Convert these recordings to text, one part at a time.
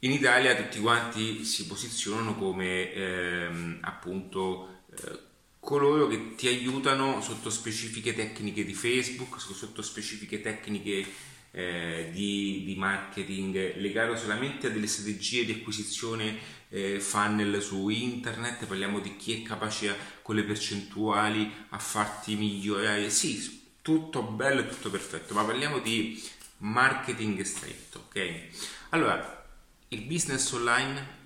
in Italia tutti quanti si posizionano come ehm, appunto eh, coloro che ti aiutano sotto specifiche tecniche di Facebook, sotto specifiche tecniche eh, di, di, marketing legato solamente a delle strategie di acquisizione eh, funnel su internet, parliamo di chi è capace con le percentuali a farti migliorare, sì, tutto bello e tutto perfetto, ma parliamo di marketing stretto, ok? Allora, il business online,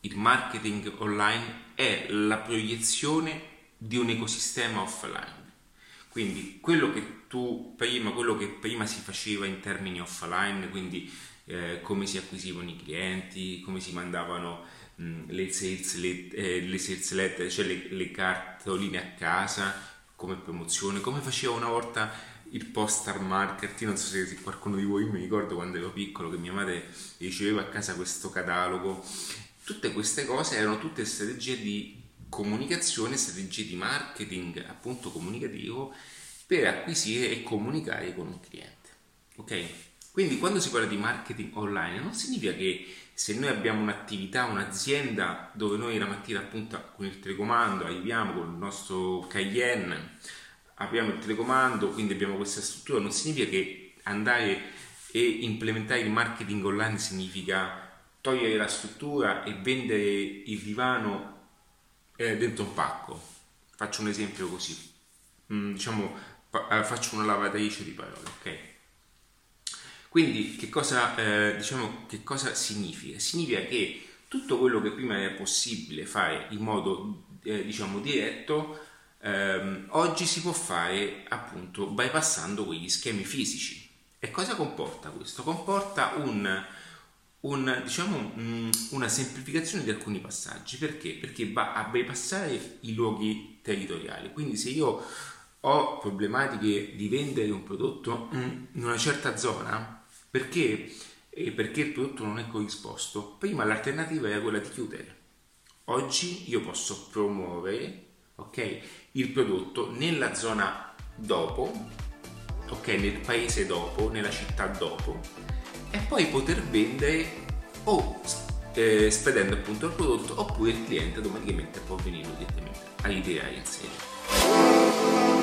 il marketing online è la proiezione di un ecosistema offline. Quindi quello che tu prima, quello che prima si faceva in termini offline, quindi eh, come si acquisivano i clienti, come si mandavano mh, le, sales, le, eh, le sales letter, cioè le, le cartoline a casa come promozione, come faceva una volta il postal market. Non so se qualcuno di voi mi ricordo quando ero piccolo che mia madre riceveva a casa questo catalogo. Tutte queste cose erano tutte strategie di comunicazione, strategie di marketing appunto comunicativo per acquisire e comunicare con un cliente. Ok? Quindi quando si parla di marketing online non significa che se noi abbiamo un'attività, un'azienda dove noi la mattina appunto con il telecomando arriviamo con il nostro Cayenne, apriamo il telecomando, quindi abbiamo questa struttura, non significa che andare e implementare il marketing online significa togliere la struttura e vendere il divano eh, dentro un pacco. Faccio un esempio così, mm, diciamo, fa, eh, faccio una lavatrice di parole, ok? Quindi che cosa, eh, diciamo, che cosa significa? Significa che tutto quello che prima era possibile fare in modo eh, diciamo diretto ehm, oggi si può fare appunto bypassando quegli schemi fisici. E cosa comporta questo? Comporta un un, diciamo, una semplificazione di alcuni passaggi. Perché? Perché va a bypassare i luoghi territoriali. Quindi se io ho problematiche di vendere un prodotto in una certa zona, perché? perché il prodotto non è corrisposto, prima l'alternativa era quella di chiudere. Oggi io posso promuovere okay, il prodotto nella zona dopo, okay, nel paese dopo, nella città dopo. E poi poter vendere o eh, spedendo appunto il prodotto oppure il cliente automaticamente può venire direttamente a ritirare in serie.